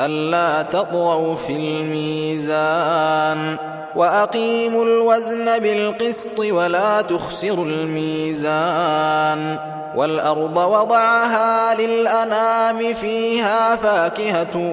ألا تطغوا في الميزان وأقيموا الوزن بالقسط ولا تخسروا الميزان والأرض وضعها للأنام فيها فاكهة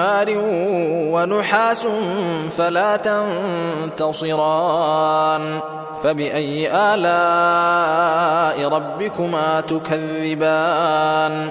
نار ونحاس فلا تنتصران فبأي آلاء ربكما تكذبان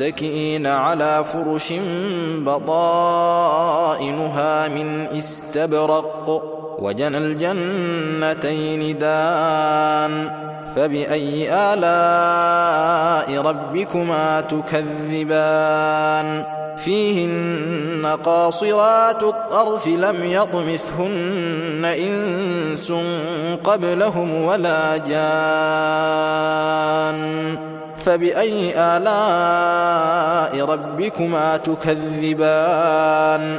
متكئين على فرش بطائنها من استبرق وجنى الجنتين دان فبأي آلاء ربكما تكذبان؟ فيهن قاصرات الطرف لم يطمثهن إنس قبلهم ولا جان فبأي آلاء ربكما تكذبان؟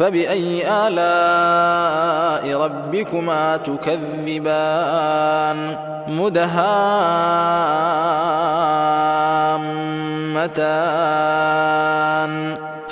فبأي آلاء ربكما تكذبان؟ مدهامتان.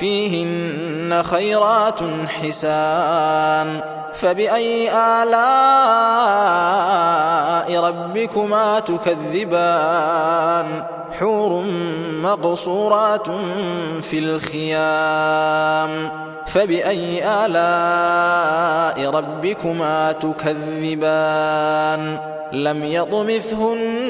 فيهن خيرات حسان. فبأي آلاء ربكما تكذبان؟ حور مقصورات في الخيام. فبأي آلاء ربكما تكذبان؟ لم يطمثهن